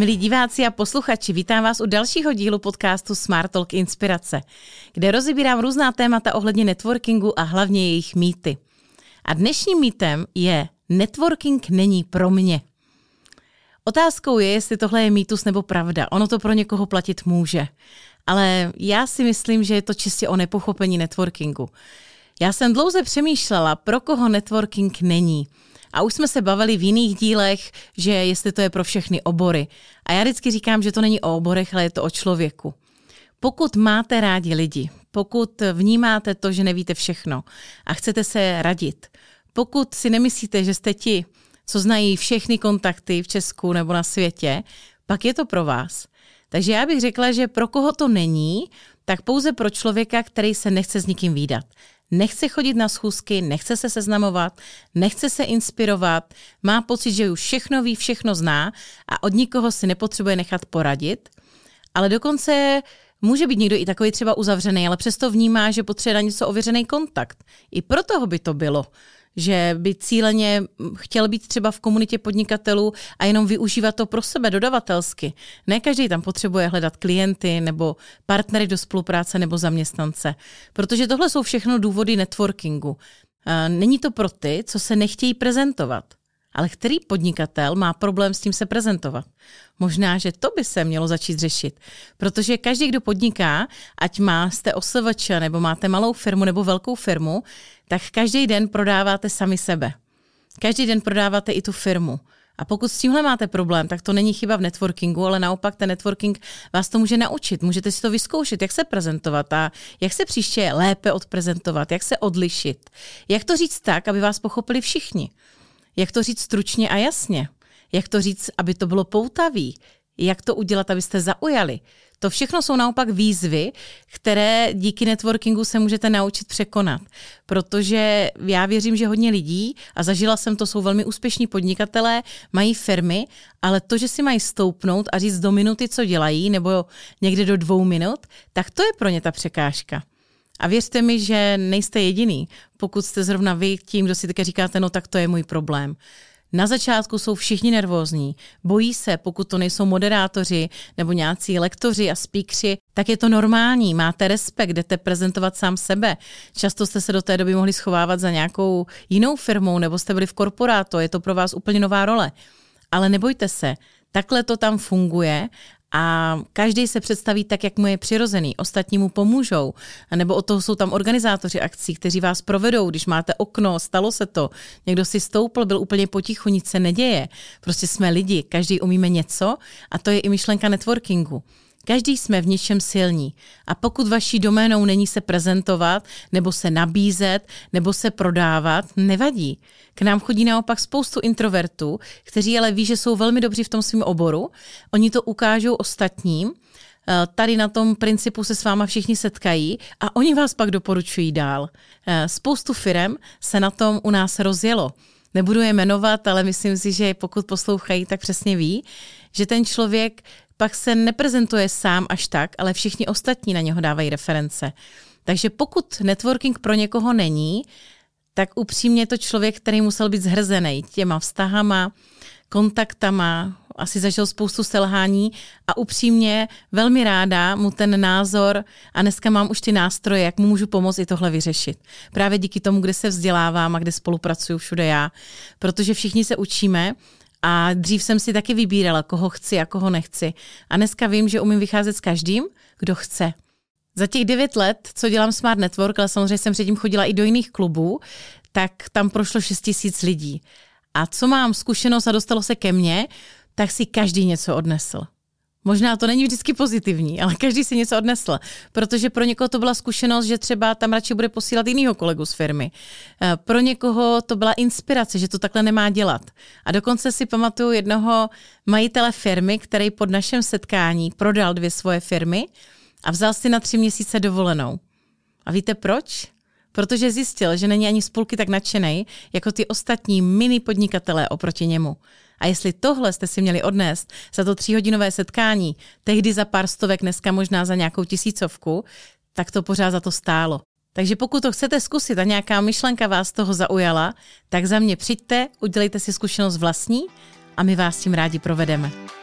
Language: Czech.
Milí diváci a posluchači, vítám vás u dalšího dílu podcastu Smart Talk Inspirace, kde rozebírám různá témata ohledně networkingu a hlavně jejich mýty. A dnešním mýtem je networking není pro mě. Otázkou je, jestli tohle je mýtus nebo pravda. Ono to pro někoho platit může. Ale já si myslím, že je to čistě o nepochopení networkingu. Já jsem dlouze přemýšlela, pro koho networking není. A už jsme se bavili v jiných dílech, že jestli to je pro všechny obory. A já vždycky říkám, že to není o oborech, ale je to o člověku. Pokud máte rádi lidi, pokud vnímáte to, že nevíte všechno a chcete se radit, pokud si nemyslíte, že jste ti, co znají všechny kontakty v Česku nebo na světě, pak je to pro vás. Takže já bych řekla, že pro koho to není, tak pouze pro člověka, který se nechce s nikým výdat. Nechce chodit na schůzky, nechce se seznamovat, nechce se inspirovat, má pocit, že už všechno ví, všechno zná a od nikoho si nepotřebuje nechat poradit, ale dokonce Může být někdo i takový třeba uzavřený, ale přesto vnímá, že potřebuje na něco ověřený kontakt. I pro toho by to bylo že by cíleně chtěl být třeba v komunitě podnikatelů a jenom využívat to pro sebe dodavatelsky. Ne každý tam potřebuje hledat klienty nebo partnery do spolupráce nebo zaměstnance, protože tohle jsou všechno důvody networkingu. Není to pro ty, co se nechtějí prezentovat. Ale který podnikatel má problém s tím se prezentovat? Možná, že to by se mělo začít řešit. Protože každý, kdo podniká, ať má jste nebo máte malou firmu nebo velkou firmu, tak každý den prodáváte sami sebe. Každý den prodáváte i tu firmu. A pokud s tímhle máte problém, tak to není chyba v networkingu, ale naopak ten networking vás to může naučit. Můžete si to vyzkoušet, jak se prezentovat a jak se příště lépe odprezentovat, jak se odlišit. Jak to říct tak, aby vás pochopili všichni. Jak to říct stručně a jasně. Jak to říct, aby to bylo poutavý. Jak to udělat, abyste zaujali. To všechno jsou naopak výzvy, které díky networkingu se můžete naučit překonat. Protože já věřím, že hodně lidí, a zažila jsem to, jsou velmi úspěšní podnikatelé, mají firmy, ale to, že si mají stoupnout a říct do minuty, co dělají, nebo někde do dvou minut, tak to je pro ně ta překážka. A věřte mi, že nejste jediný, pokud jste zrovna vy tím, kdo si také říkáte, no tak to je můj problém. Na začátku jsou všichni nervózní, bojí se, pokud to nejsou moderátoři nebo nějací lektoři a speakři, tak je to normální, máte respekt, jdete prezentovat sám sebe. Často jste se do té doby mohli schovávat za nějakou jinou firmou nebo jste byli v korporátu, je to pro vás úplně nová role. Ale nebojte se, takhle to tam funguje a každý se představí tak, jak mu je přirozený. Ostatní mu pomůžou. A nebo o toho jsou tam organizátoři akcí, kteří vás provedou, když máte okno, stalo se to. Někdo si stoupl, byl úplně potichu, nic se neděje. Prostě jsme lidi, každý umíme něco a to je i myšlenka networkingu. Každý jsme v něčem silní. A pokud vaší doménou není se prezentovat, nebo se nabízet, nebo se prodávat, nevadí. K nám chodí naopak spoustu introvertů, kteří ale ví, že jsou velmi dobří v tom svém oboru. Oni to ukážou ostatním, eh, tady na tom principu se s váma všichni setkají a oni vás pak doporučují dál. Eh, spoustu firem se na tom u nás rozjelo. Nebudu je jmenovat, ale myslím si, že pokud poslouchají, tak přesně ví, že ten člověk pak se neprezentuje sám až tak, ale všichni ostatní na něho dávají reference. Takže pokud networking pro někoho není, tak upřímně je to člověk, který musel být zhrzený těma vztahama, kontaktama, asi zažil spoustu selhání a upřímně velmi ráda mu ten názor a dneska mám už ty nástroje, jak mu můžu pomoct i tohle vyřešit. Právě díky tomu, kde se vzdělávám a kde spolupracuju všude já, protože všichni se učíme a dřív jsem si taky vybírala, koho chci a koho nechci. A dneska vím, že umím vycházet s každým, kdo chce. Za těch devět let, co dělám Smart Network, ale samozřejmě jsem předtím chodila i do jiných klubů, tak tam prošlo 6 tisíc lidí. A co mám zkušenost a dostalo se ke mně, tak si každý něco odnesl. Možná to není vždycky pozitivní, ale každý si něco odnesl, protože pro někoho to byla zkušenost, že třeba tam radši bude posílat jinýho kolegu z firmy. Eh, pro někoho to byla inspirace, že to takhle nemá dělat. A dokonce si pamatuju jednoho majitele firmy, který pod našem setkání prodal dvě svoje firmy a vzal si na tři měsíce dovolenou. A víte proč? Protože zjistil, že není ani spolky tak nadšený, jako ty ostatní mini podnikatelé oproti němu. A jestli tohle jste si měli odnést za to tříhodinové setkání, tehdy za pár stovek, dneska možná za nějakou tisícovku, tak to pořád za to stálo. Takže pokud to chcete zkusit a nějaká myšlenka vás toho zaujala, tak za mě přijďte, udělejte si zkušenost vlastní a my vás tím rádi provedeme.